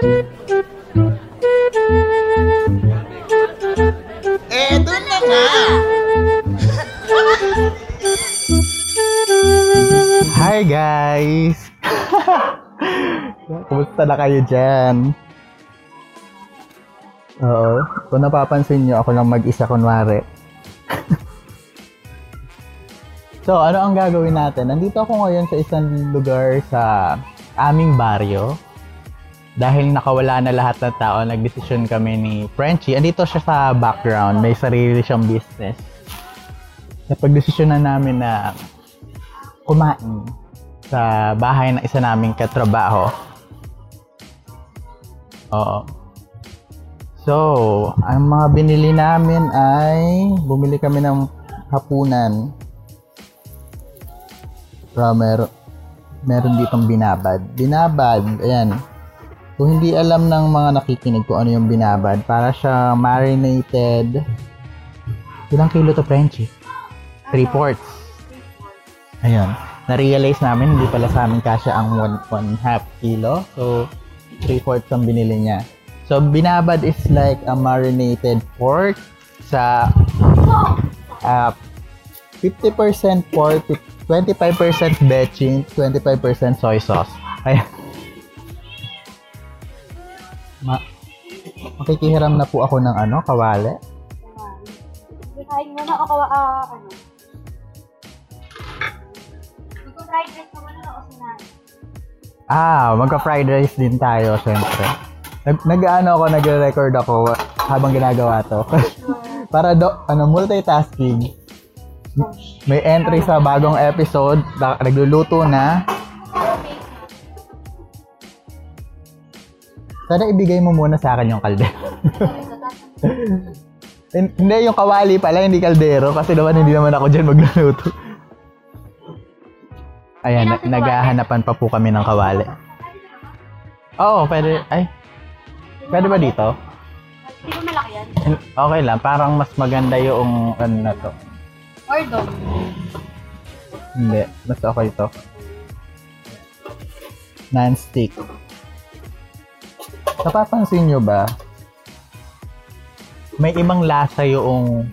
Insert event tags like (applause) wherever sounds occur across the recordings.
Eto na! Hi guys! (laughs) Kumusta na kayo dyan? Oo. Kung napapansin nyo, ako lang mag-isa kunwari. (laughs) so, ano ang gagawin natin? Nandito ako ngayon sa isang lugar sa aming baryo. Dahil nakawala na lahat ng tao, nagdesisyon kami ni Frenchie. Andito siya sa background, may sarili siyang business. Napagdesisyon na namin na kumain sa bahay ng isa naming katrabaho. Oo. So, ang mga binili namin ay bumili kami ng hapunan. So, meron, meron ditong binabad. Binabad, ayan. Kung hindi alam ng mga nakikinig kung ano yung binabad, para siya marinated. Ilang kilo to, Frenchie? Three fourths. Ayun. Na-realize namin, hindi pala sa amin kasya ang one, one half kilo. So, three fourths ang binili niya. So, binabad is like a marinated pork sa uh, 50% pork, 25% bechin, 25% soy sauce. Ayan. Ma makikihiram na po ako ng ano, kawali. Kain mo na ako, ah, ano. Magko-fried rice naman na ako sinabi. Ah, magka-fried rice din tayo, syempre. Nag, nag-ano ako, nagre-record ako habang ginagawa to. (laughs) Para do, ano, multitasking. May entry sa bagong episode, na- nagluluto na. Sana ibigay mo muna sa akin yung kaldero. (laughs) Hin- hindi, yung kawali pala, hindi kaldero. Kasi naman hindi naman ako dyan magluluto. Ayan, na- naghahanapan pa po kami ng kawali. Oo, pwede. Ay, pwede ba dito? Hindi ba malaki yan? Okay lang, parang mas maganda yung ano na to. Or dog? Hindi, mas okay to. Non-stick. Napapansin nyo ba? May ibang lasa yung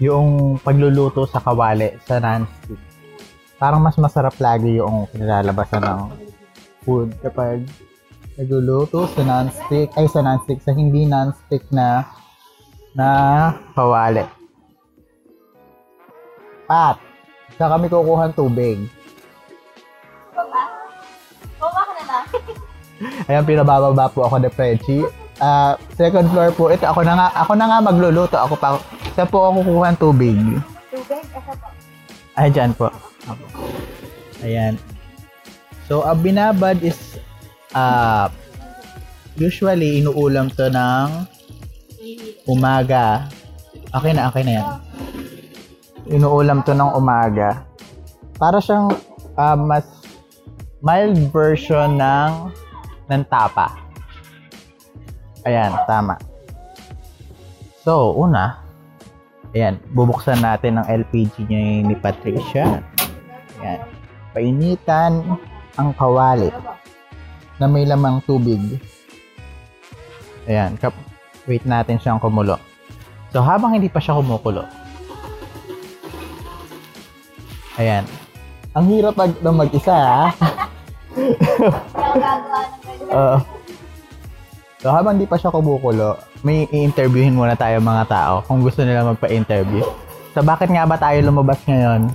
yung pagluluto sa kawali sa non-stick. Parang mas masarap lagi yung nilalabasan ng food kapag nagluluto sa non-stick, ay sa non-stick, sa hindi non-stick na na kawali. Pat, saan kami kukuha ng tubig? Baba? Baba ka na lang. (laughs) Ayan, pinabababa po ako ni Frenchie. Ah, second floor po. Ito, ako na nga, ako na nga magluluto. Ako pa, saan po ako kukuha ng tubig? Tubig? Asa po? Ay, dyan po. Ako. Ayan. So, ang binabad is, ah, usually, inuulam to ng umaga. Okay na, okay na yan. Inuulam to ng umaga. Para siyang ah, mas mild version ng ng tapa. Ayan, tama. So, una, ayan, bubuksan natin ang LPG niya ni Patricia. Ayan. Painitan ang kawali na may lamang tubig. Ayan, kap wait natin siyang kumulo. So, habang hindi pa siya kumukulo, ayan, ang hirap mag, mag-isa, ha? (laughs) Oo. so, habang di pa siya kumukulo, may i-interviewin muna tayo mga tao kung gusto nila magpa-interview. So, bakit nga ba tayo lumabas ngayon?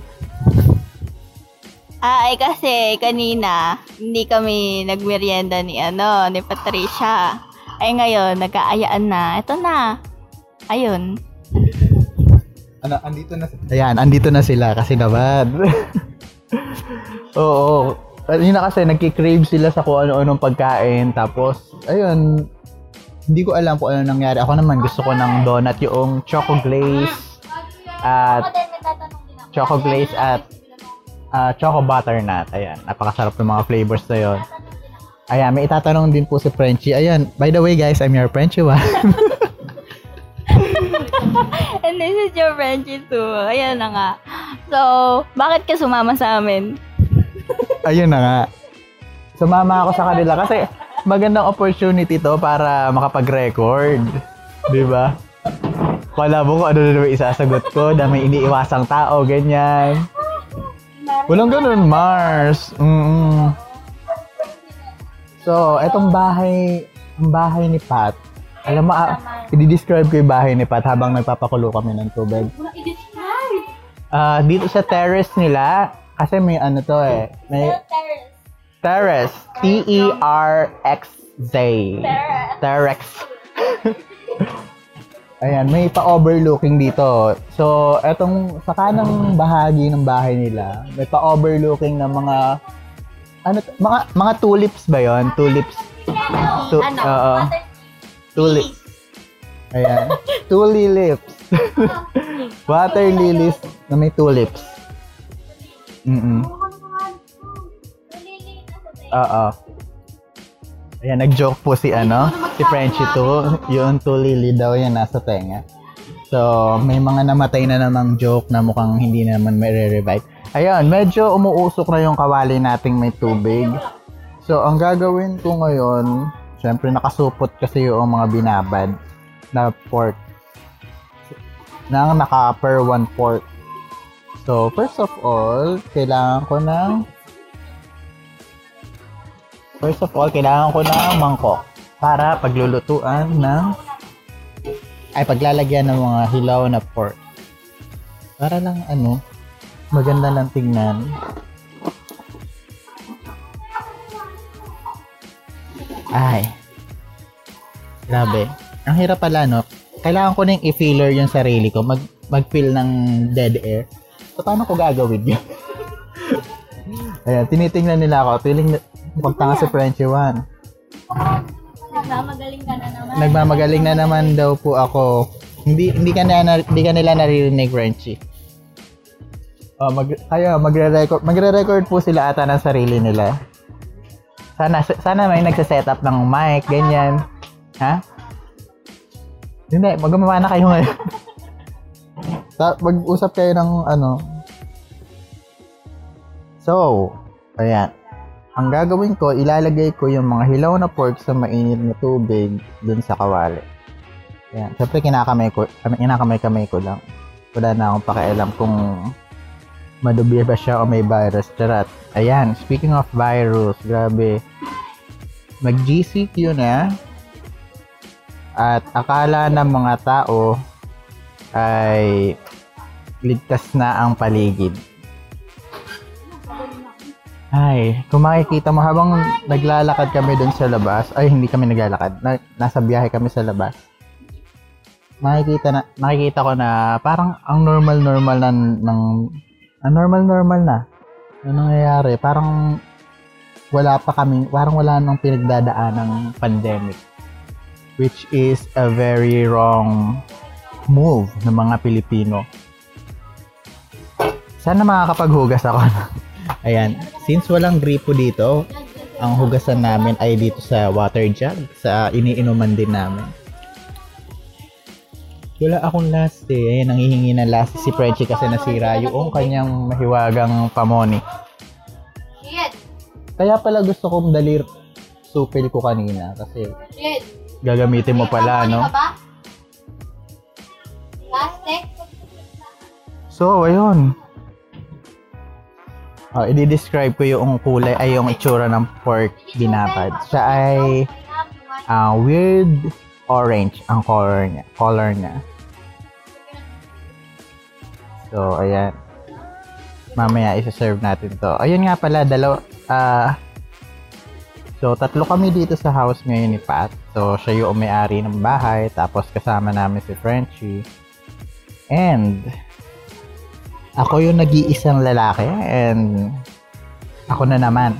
Ah, ay kasi kanina hindi kami nagmerienda ni ano, ni Patricia. Ay ngayon, nagkaayaan na. Ito na. Ayun. Ano, andito na sila. Ayan, andito na sila kasi naman. (laughs) Oo. oo. Yun na kasi, nagkikrave sila sa kung ano-anong pagkain. Tapos, ayun, hindi ko alam kung ano nangyari. Ako naman, gusto ko ng donut yung choco glaze at choco glaze at ah, choco butternut. Ayan, napakasarap ng mga flavors na yun. Ayan, may itatanong din po si Frenchie. Ayan, by the way guys, I'm your Frenchie one. (laughs) And this is your Frenchie too. Ayan na nga. So, bakit ka sumama sa amin? Ayun na nga. Sumama ako sa kanila kasi magandang opportunity to para makapag-record. Di ba? Kala mo kung ano na naman isasagot ko na may iniiwasang tao, ganyan. Walang ganun, Mars. Mm So, etong bahay, ang bahay ni Pat, alam mo, ah, i-describe ko yung bahay ni Pat habang nagpapakulo kami ng tubig. Ah, dito sa terrace nila, kasi may ano to eh, may Terrace. T-E-R-X-Z. Terrace. Ayan, may pa-overlooking dito. So, etong sa kanang bahagi ng bahay nila, may pa-overlooking ng mga ano mga mga tulips ba 'yon? Tulips. Tu- Ano? Water tulips. Ayan. Two lips. (laughs) Water lilies na may tulips. Mm. Oo. Ayan, nag-joke po si ano, si Frenchie to. Yung tulili daw yan nasa tenga. So, may mga namatay na namang joke na mukhang hindi naman may revive Ayun, medyo umuusok na yung kawali nating may tubig. So, ang gagawin ko ngayon, syempre nakasupot kasi yung mga binabad na pork nang naka per one pork. So, first of all, kailangan ko ng First of all, kailangan ko ng mangkok para paglulutuan ng ay paglalagyan ng mga hilaw na pork. Para lang ano, maganda lang tingnan. Ay. Grabe. Ang hirap pala, no? Kailangan ko nang i-filler yung sarili ko. Mag, mag-fill ng dead air. So, paano ko gagawin yun? (laughs) Ayan, tinitingnan nila ako. Feeling, mukhang tanga si Frenchie One. Nagmamagaling ka na naman. Nagmamagaling na naman daw po ako. Hindi hindi ka na hindi ka nila naririnig, Frenchie. Oh, mag kayo magre-record magre-record po sila ata ng sarili nila. Sana sana may nagse-set up ng mic, ganyan. Ha? Hindi, magmamana na kayo ngayon. (laughs) Ta- mag-usap kayo ng ano. So, ayan. Ang gagawin ko, ilalagay ko yung mga hilaw na pork sa mainit na tubig dun sa kawali. Ayan. Siyempre, kinakamay ko, kinakamay-kamay ko lang. Wala na akong pakialam kung madubi ba siya o may virus. Charat. Ayan, speaking of virus, grabe. Mag-GCQ na. At akala ng mga tao ay ligtas na ang paligid. Ay, kung makikita mo habang naglalakad kami doon sa labas, ay hindi kami naglalakad, na, nasa biyahe kami sa labas. Makikita na makikita ko na parang ang normal normal na ng ang normal normal na. Ano nangyayari? Parang wala pa kami, parang wala nang pinagdadaan ng pandemic. Which is a very wrong move ng mga Pilipino. Sana makakapaghugas ako. (laughs) Ayan. Since walang gripo dito, ang hugasan namin ay dito sa water jug, sa iniinuman din namin. Wala akong last eh. Ayan, nangihingi ng last si Frenchie kasi nasira yung kanyang mahiwagang pamoni. Kaya pala gusto kong dalir supil ko kanina kasi gagamitin mo pala, no? Plastic? So, ayun. Oh, i-describe ko yung kulay ay yung itsura ng pork binabad. Siya ay ah, weird orange ang color niya. Color niya. So, ayan. Mamaya isa-serve natin to. Ayun nga pala, dalawa, ah, so, tatlo kami dito sa house ngayon ni Pat. So, siya yung may-ari ng bahay. Tapos, kasama namin si Frenchie. And, ako yung nag-iisang lalaki and ako na naman.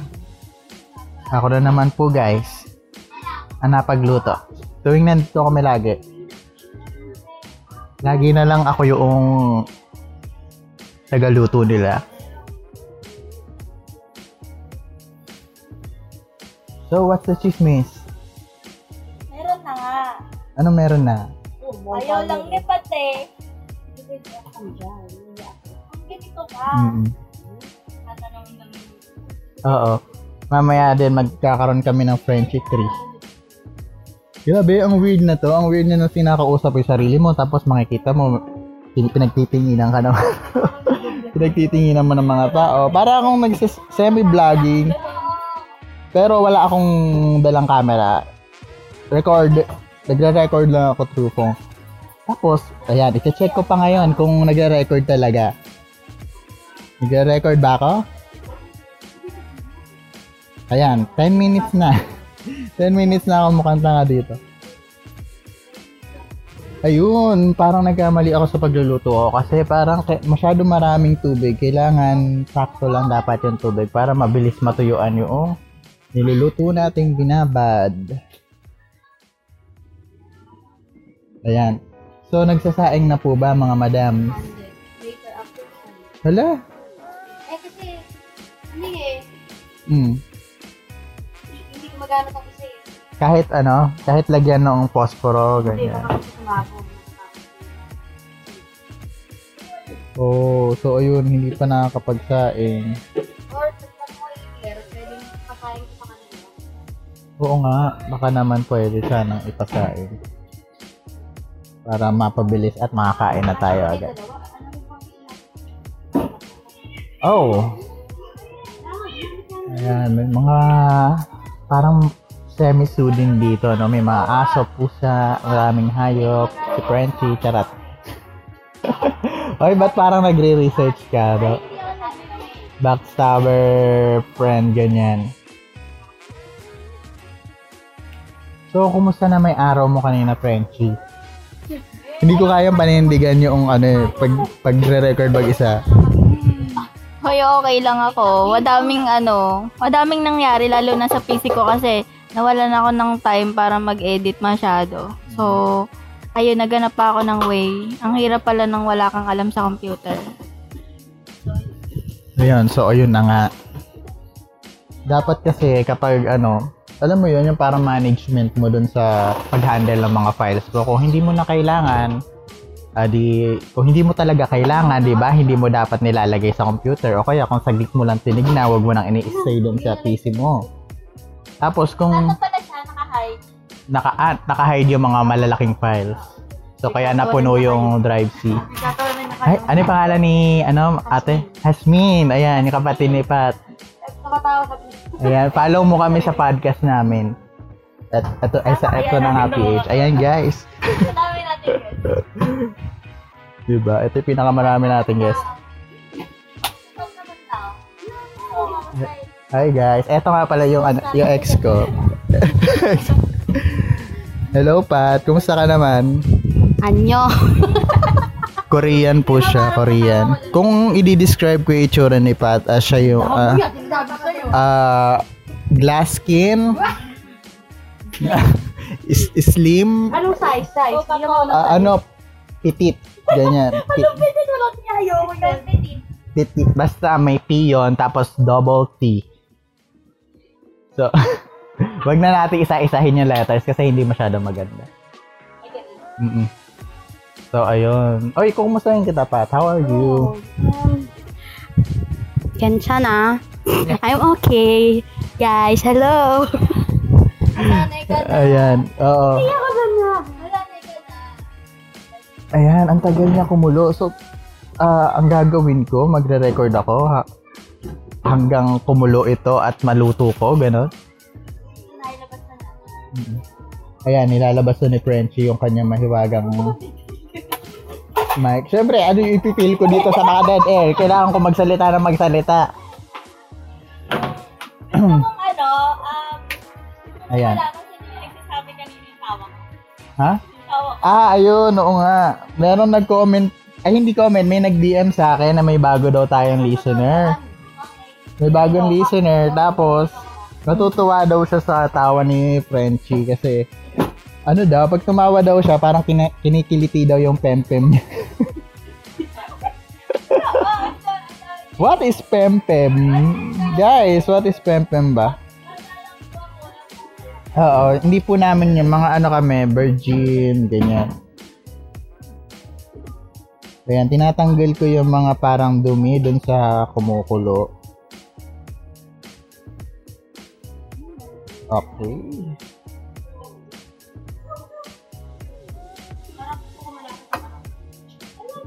Ako na naman po guys. Ang napagluto. Tuwing nandito kami lagi. Lagi na lang ako yung tagaluto nila. So, what's the chismis? Meron na nga. Ano meron na? Ayaw lang ni Pate. Ang ganito ka. Mm-mm. Tatanungin kami. Oo. mamaya din magkakaroon kami ng friendship tree. Grabe, ang weird na to. Ang weird na nung sinakausap yung sarili mo, tapos makikita mo, pin- pinagtitinginan ka naman. (laughs) pinagtitinginan mo ng mga tao. Para akong nag-semi-vlogging, pero wala akong dalang camera. Record, nagre-record lang ako through phone. Tapos, ayan, i-check ko pa ngayon kung nagre-record talaga. Nagre-record ba ako? Ayan, 10 minutes na. (laughs) 10 minutes na ako mukhang tanga dito. Ayun, parang nagkamali ako sa pagluluto ko kasi parang masyado maraming tubig. Kailangan sakto lang dapat yung tubig para mabilis matuyuan yung niluluto nating binabad. Ayan. So, nagsasaing na po ba mga madam? Later after sun. Hala? Eh kasi, hindi eh. Hmm. Hindi gumagana pa kasi. Kahit ano, kahit lagyan ng posporo, Hindi, ganyan. Oh, so ayun, hindi pa nakakapagsaing. Or, pag mo i-clear, pwedeng pasayin ko sa kanila. Oo nga, baka naman pwede sanang ipasaing. Para mapabilis at makakain na tayo agad. Oh! Ayan, may mga parang semi-soothing dito, no? May mga aso, pusa, maraming hayop, si Frenchie, charat. (laughs) Oy, ba't parang nagre-research ka, no? Backstabber friend, ganyan. So, kumusta na may araw mo kanina, Frenchie? Hindi ko kayang panindigan yung ano eh, pag, pag-record mag-isa. Hoy, okay lang ako. Madaming ano, madaming nangyari lalo na sa PC ko kasi nawalan ako ng time para mag-edit masyado. So, ayun, naganap pa ako ng way. Ang hirap pala nang wala kang alam sa computer. Ayan, so ayun na nga. Dapat kasi kapag ano, alam mo yun, yung parang management mo dun sa pag-handle ng mga files mo. Kung hindi mo na kailangan, ah, di, kung hindi mo talaga kailangan, di ba, hindi mo dapat nilalagay sa computer. O kaya kung saglit mo lang tinignan, wag mo nang ini-stay dun sa PC mo. Tapos kung Ano pala siya, naka-hide? naka, ah, naka-hide yung mga malalaking files. So kaya napuno yung drive C. Ay, ano yung pangalan ni, ano, ate? Hasmin. Ayan, yung kapatid ni Pat. Nakatawa sa (laughs) Ayan, follow mo kami sa podcast namin. At ito, ay, sa, ito na nga PH. Ayan guys. Madami natin guys. Diba? Ito yung pinakamarami natin guys. Hi guys. Ito nga pala yung, ano, yung ex ko. (laughs) Hello Pat, kumusta ka naman? Anyo. Korean po siya, Korean. Kung i-describe ko yung itsura ni Pat, ah, siya yung ah, uh, glass skin, (laughs) is, slim. Anong size? Size? Uh, ano? Pitit. Ganyan. (laughs) Anong pitit? Wala niya. Ayoko yun. Basta may P yun, tapos double T. So, (laughs) wag na natin isa-isahin yung letters kasi hindi masyado maganda. Mm So, ayun. Oy, kumusta kumustahin kita, Pat? How are you? Oh, Kensya na. (laughs) I'm okay. Guys, hello. Sanay ka na. Ayan, oo. Ako na na. Sanay ka na. Ayan, ang tagal niya kumulo. So, ah, ang gagawin ko, magre-record ako ha, hanggang kumulo ito at maluto ko, gano'n. Na. Ayan, nilalabas na ni Frenchie yung kanyang mahiwagang mic. Siyempre, ano yung ipipil ko dito sa mga dead air? Kailangan ko magsalita na magsalita. Kung ano, um, Ayan. wala kasi nagsasabi kanina yung tawa ko. Ha? Yung tawa ko. Ah, ayun, oo nga. Meron nag-comment, ay hindi comment, may nag-DM sa akin na may bago daw tayong listener. May bagong listener, tapos natutuwa daw siya sa tawa ni Frenchie kasi ano daw, pag tumawa daw siya, parang kina- kinikiliti daw yung pempem niya. (laughs) what is pempem? Guys, what is pempem ba? Oo, hindi po namin yung mga ano kami, virgin, ganyan. Ayan, tinatanggal ko yung mga parang dumi dun sa kumukulo. Okay.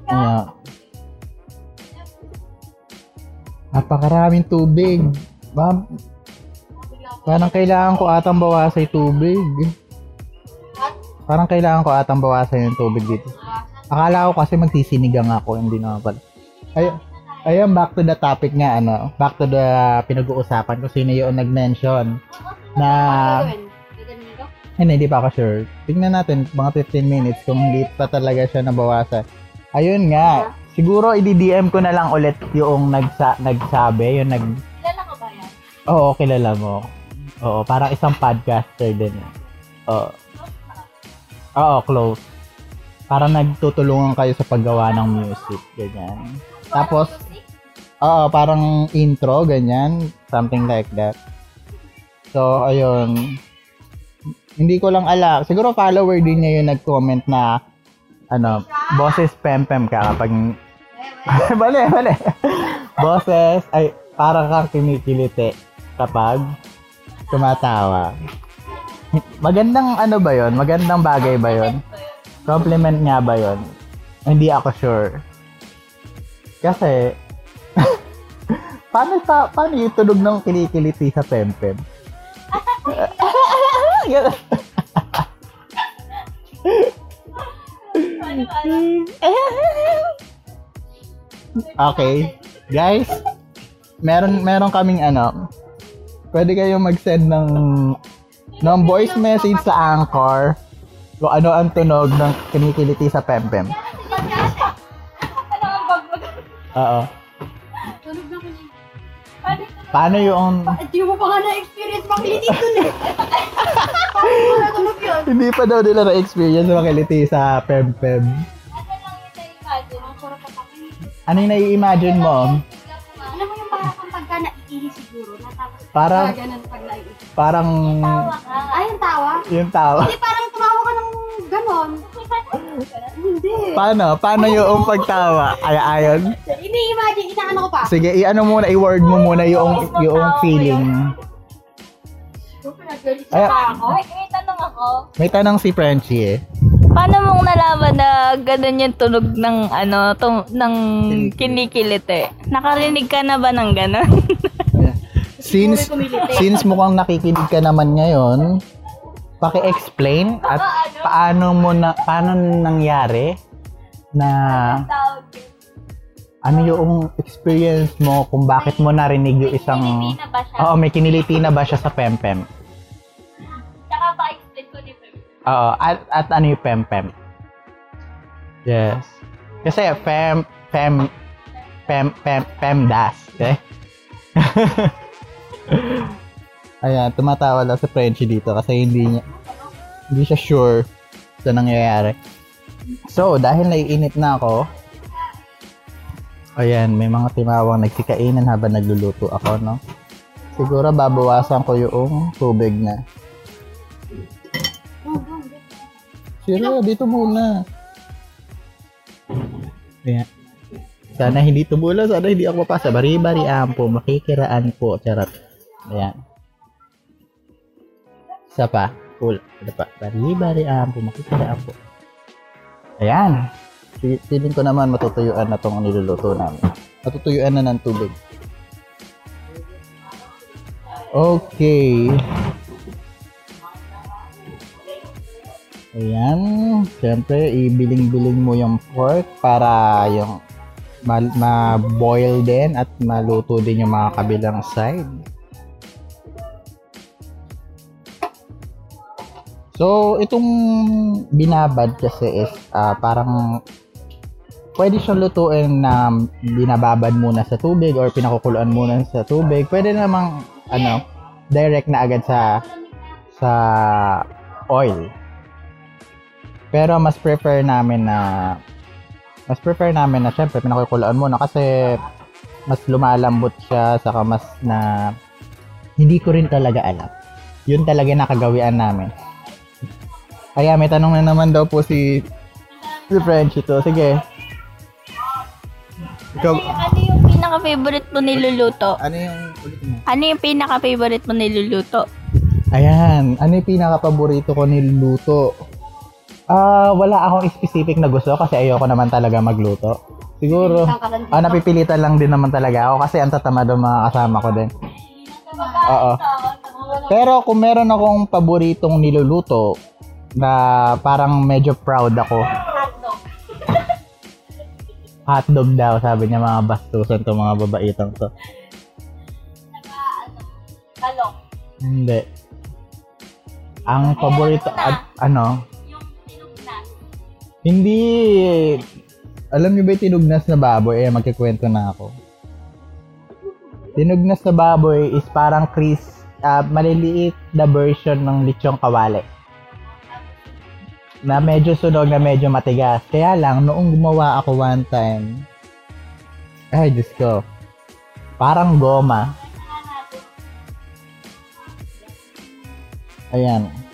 Ayan. Napakaraming tubig. Ma'am, parang kailangan ko atang bawasan yung tubig. Parang kailangan ko atang bawasan yung tubig dito. Akala ko kasi magsisinigang ako, hindi naman pala. Ay, ayun, back to the topic nga, ano, back to the pinag-uusapan kung sino yung nag-mention na, hindi, hindi pa ako sure. Tingnan natin, mga 15 minutes, kung hindi pa talaga siya nabawasan. Ayun nga, siguro i-DM ko na lang ulit yung nagsa nagsabi, yung nag, Kilala ko ba yan? oo, kilala mo. Oo, parang isang podcaster din. Oo. Oo, close. Parang nagtutulungan kayo sa paggawa ng music, ganyan. Tapos, oo, parang intro, ganyan. Something like that. So, ayun. Hindi ko lang alam. Siguro follower din niya yung nag-comment na, ano, boses pempem ka kapag... (laughs) bale, bale. boses, ay, parang kang kinikiliti kapag tumatawa. Magandang ano ba yon? Magandang bagay ba yon? Compliment nga ba yon? Hindi ako sure. Kasi, (laughs) paano, pa, paano yung tunog ng kinikiliti sa pempem? (laughs) okay. Guys, meron meron kaming ano, pwede kayong mag-send ng ng voice message sa Anchor kung ano ang tunog ng kinikiliti sa pempem. Oo. Tunog ko niya. Paano yung Hindi mo pa nga na-experience makiliti dun eh. Paano mo natunog yun? hindi pa daw nila na-experience makiliti sa pempem. Ano yung nai-imagine mo? Alam mo yung parang kung pagka naiihi siguro, natapos Parang- Ah, ganun pag naiihi. Parang Ay, yung tawa? yung tawa. Hindi, parang tumawa ka ng ganon. Hindi. Paano? Paano yung pagtawa? Ay ayon. Ini-imagine, inaano ko pa. Sige, i-ano muna, i-word mo muna yung yung feeling. Ay-. Ay, may tanong ako. May tanong si Frenchie eh. Paano mong nalaman na ganun yung tunog ng ano, tum- ng kinikiliti? Nakarinig ka na ba ng ganun? (laughs) Since since mukhang nakikinig ka naman ngayon, paki-explain at paano mo na paano nangyari na ano yung experience mo kung bakit mo narinig yung isang? Oo, may kiniliti na ba siya sa pempem? Oo, at, at ano yung pempem? Yes. Kasi fem fem pem pem pemdas, okay? (laughs) Ayan, tumatawa lang sa Frenchie dito kasi hindi niya hindi siya sure sa nangyayari. So, dahil naiinit na ako, ayan, may mga timawang nagsikainan habang nagluluto ako, no? Siguro babawasan ko yung tubig na. Sira, dito muna. Ayan. Sana hindi tumula, sana hindi ako mapasa. Bari-bari ampo, makikiraan po. Charot. Ayan. Isa pa. Cool. Ano pa? Bari-bari ampo, makikiraan po. Ayan. Feeling ko naman matutuyuan na tong niluluto namin. Matutuyuan na ng tubig. Okay. Ayan. Siyempre, ibiling-biling mo yung pork para yung ma- ma-boil din at maluto din yung mga kabilang side. So, itong binabad kasi is ah, parang pwede siyang lutuin na binababad muna sa tubig or pinakukuluan muna sa tubig. Pwede namang ano, direct na agad sa sa oil. Pero mas prefer namin na mas prefer namin na syempre pinakukuluan muna kasi mas lumalambot siya saka mas na hindi ko rin talaga alam. Yun talaga nakagawian namin. Kaya may tanong na naman daw po si si Frenchie to. Sige. Ikaw, Ano yung pinaka-favorite mo niluluto? ano yung ulit mo? Ano yung pinaka-favorite mo niluluto? Ayan, ano yung pinaka-paborito ko niluto? Ah, wala akong specific na gusto kasi ayoko naman talaga magluto. Siguro, ah, napipilitan lang din naman talaga ako kasi ang tatamad ng mga kasama ko din. Oo. Pero kung meron akong paboritong niluluto na parang medyo proud ako. Hotdog daw, sabi niya mga bastusan to mga babaitang to. Talong. Hindi. Ang paborito at ano? Hindi. Alam niyo ba yung tinugnas na baboy? Eh, magkikwento na ako. Tinugnas na baboy is parang Chris, ah, maliliit na version ng lechong kawali. Na medyo sunog na medyo matigas. Kaya lang, noong gumawa ako one time, ay, Diyos ko, parang goma. Ayan.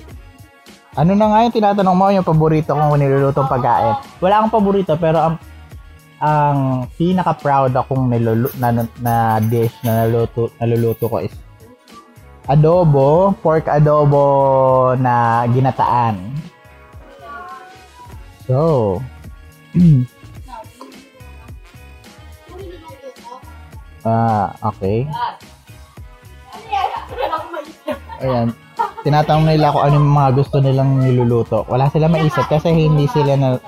Ano na nga yung tinatanong mo yung paborito kong nilulutong pagkain? Wala akong paborito pero ang ang pinaka proud akong nilulu, na, na dish na naluluto, naluluto ko is adobo, pork adobo na ginataan. So, (clears throat) ah, okay. Ayan. Tinatanong nila kung ano yung mga gusto nilang niluluto. Wala sila maisip kasi hindi sila na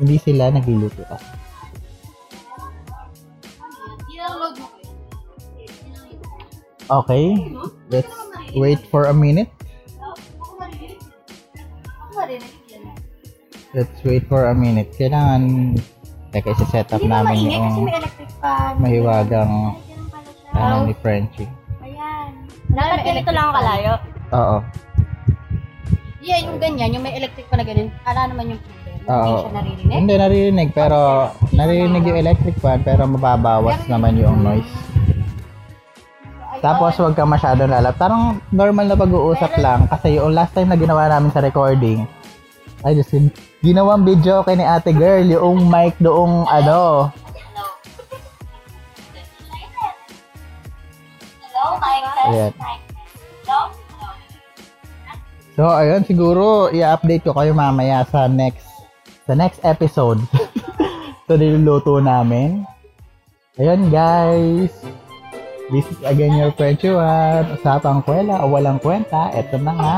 hindi sila nagluluto. Okay. Let's wait for a minute. Let's wait for a minute. Kailangan Teka, isa-set up namin yung electric fan. mahiwagang ano ni Frenchie. Ayan. Dapat ganito lang ang kalayo. Oo. Yeah, yung ganyan, yung may electric pa na ganyan. Ala naman yung problema. Oo. Hindi siya naririnig. Hindi naririnig pero naririnig yung electric fan pero mababawas naman yung noise. Tapos wag ka masyadong lalap. Parang normal na pag-uusap lang kasi yung last time na ginawa namin sa recording ay just ginawang video kay ni ate girl yung mic doong ano Hello, mic test. Ayan. Mic test. Hello? So, ayun, siguro, i-update ko kayo mamaya sa next, sa next episode. (laughs) so, niluluto namin. Ayun, guys. This is again your friend Chuan. Usapang kwela o walang kwenta. Ito na nga.